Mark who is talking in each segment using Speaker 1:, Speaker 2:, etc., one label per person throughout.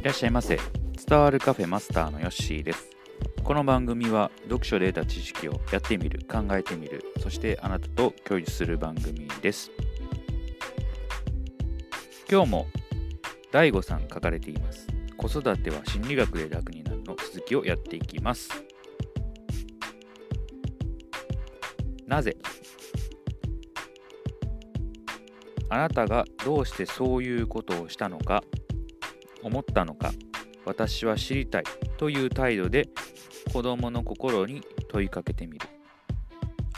Speaker 1: いらっしゃいませ。伝わるカフェマスターのヨッシーです。この番組は読書で得た知識をやってみる考えてみるそしてあなたと共有する番組です。今日も DAIGO さん書かれています。子育ては心理学で楽になるの続きをやっていきます。なぜ？あなたがどうしてそういうことをしたのか。思ったのか私は知りたいという態度で子供の心に問いかけてみる。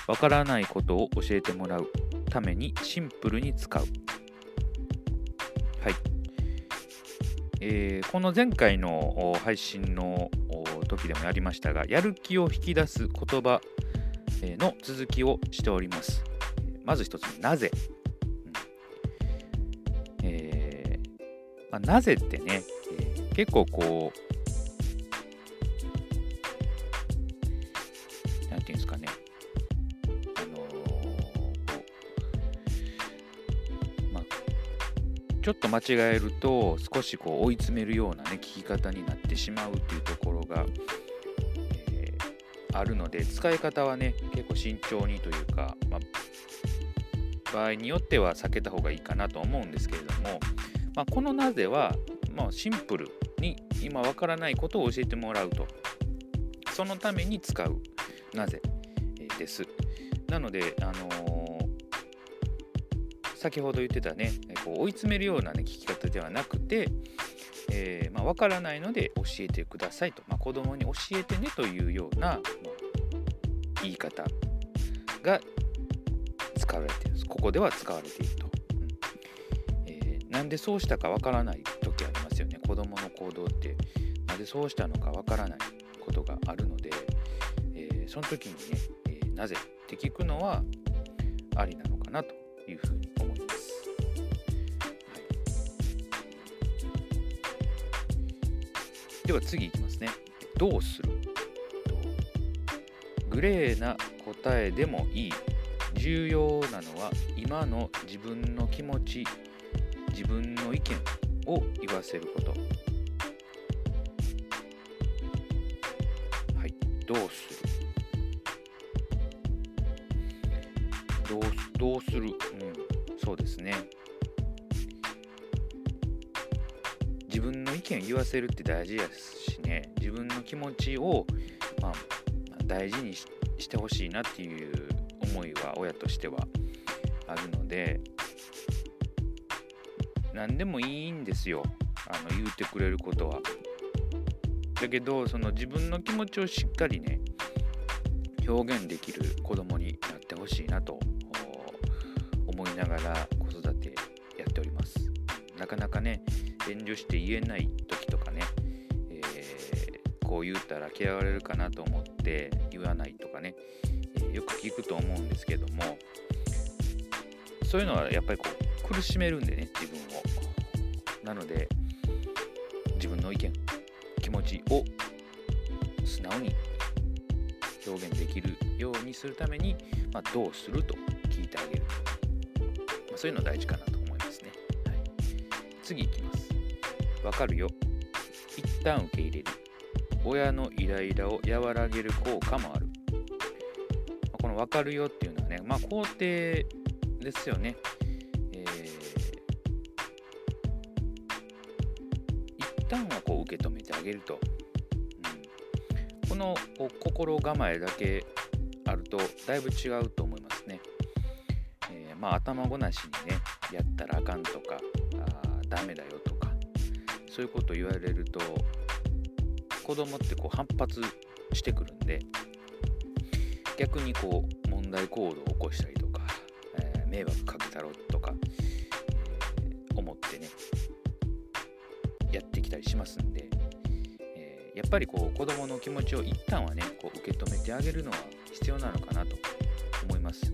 Speaker 1: わからないことを教えてもらうためにシンプルに使う。はい、えー、この前回の配信の時でもやりましたがやる気を引き出す言葉の続きをしております。まず一つなぜ。まあ、なぜってね、えー、結構こう、なんていうんですかね、あのー、まあ、ちょっと間違えると少しこう追い詰めるようなね、聞き方になってしまうっていうところが、えー、あるので、使い方はね、結構慎重にというか、まあ、場合によっては避けた方がいいかなと思うんですけれども、まあ、このなぜは、まあ、シンプルに今わからないことを教えてもらうと。そのために使うなぜ？です。なので、あのー、先ほど言ってたね、こう追い詰めるような、ね、聞き方ではなくて、えーまあ、分からないので教えてくださいと、まあ、子供に教えてねというような、言い方が使われているここでは使われていると。なんでそうしたかわからない時ありますよね。子供の行動って。なぜそうしたのかわからないことがあるので、えー、その時にね、えー、なぜって聞くのはありなのかなというふうに思います。では次いきますね。どうする？グレーな答えでもいい。重要なのは今の自分の気持ち。自分の意見を言わせること。はいどうする？どうどうする？うんそうですね。自分の意見言わせるって大事ですしね。自分の気持ちを、まあ、大事にしてほしいなっていう思いは親としてはあるので何でもいいんですよあの言うてくれることは。だけどその自分の気持ちをしっかりね表現できる子供になってほしいなと思いながら子育てやっております。なかなかね遠慮して言えない時とかね、えー、こう言うたら嫌われるかなと思って言わないとかね、えー、よく聞くと思うんですけどもそういうのはやっぱりこう苦しめるんでね自分をなので自分の意見気持ちを素直に表現できるようにするために、まあ、どうすると聞いてあげる、まあ、そういうの大事かなと思いますね、はい、次いきます。わかるよ。一旦受け入れる。親のイライラを和らげる効果もある。この分かるよっていうのはねまあ肯定ですよね。旦はこう受け止めてあげると、うん、このこ心構えだけあるとだいぶ違うと思いますね、えー、まあ頭ごなしにねやったらあかんとかあダメだよとかそういうこと言われると子供ってこう反発してくるんで逆にこう問題行動を起こしたりとか、迷惑かけたろとか思ってねやってきたりしますんで、え、やっぱりこう子供の気持ちを一旦はねこう受け止めてあげるのは必要なのかなと思います。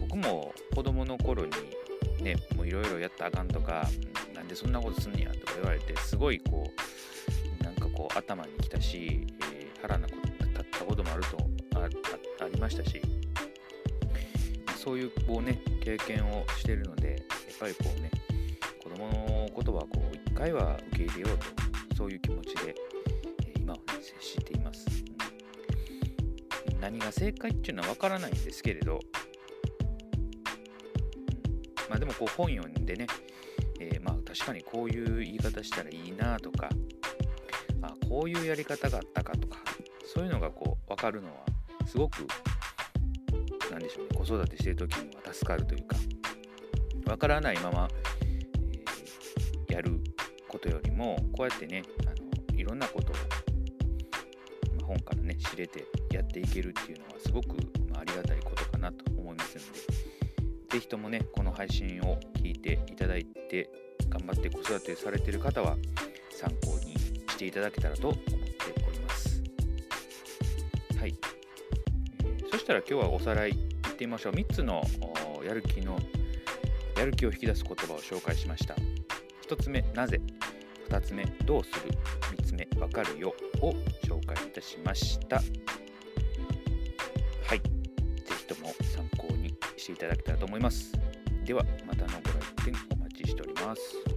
Speaker 1: 僕も子供の頃にねもういろいろやったらあかんとかなんでそんなことすんねやとか言われてすごいこうなんかこう頭にきたし、え、腹なこと立ったこともあるとあありましたしそういうこうね経験をしているのでやっぱりこうね子供の言葉をこう一回は受け入れようとそういう気持ちで、え今は、ね、接しています、うん、何が正解っていうのは分からないんですけれど、うん、まあでもこう本読んでね、えー、まあ確かにこういう言い方したらいいなとかあこういうやり方があったかとかそういうのがこう分かるのはすごく何でしょうね子育てしてる時には助かるというか分からないまま、えー、やることよりもこうやってねあのいろんなことを、本からね知れてやっていけるっていうのはすごく、まあ、ありがたいことかなと思いますので是非ともねこの配信を聞いていただいて頑張って子育てされてる方は参考にしていただけたらと思っております。したら今日はおさらいいってみましょう。3つのやる気のやる気を引き出す言葉を紹介しました。1つ目なぜ？2つ目どうする？3つ目わかるよを紹介いたしました。はい。是非とも参考にしていただけたらと思います。ではまたのご来店お待ちしております。